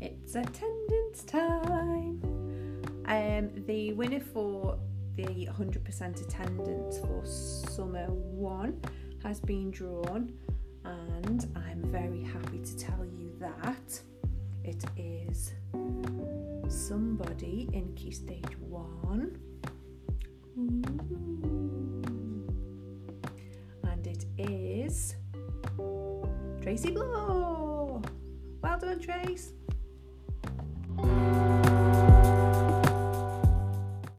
It's attendance time. Um, the winner for the 100% attendance for summer one has been drawn, and I'm very happy to tell you that it is somebody in Key Stage 1. And it is Tracy Blow. Trace.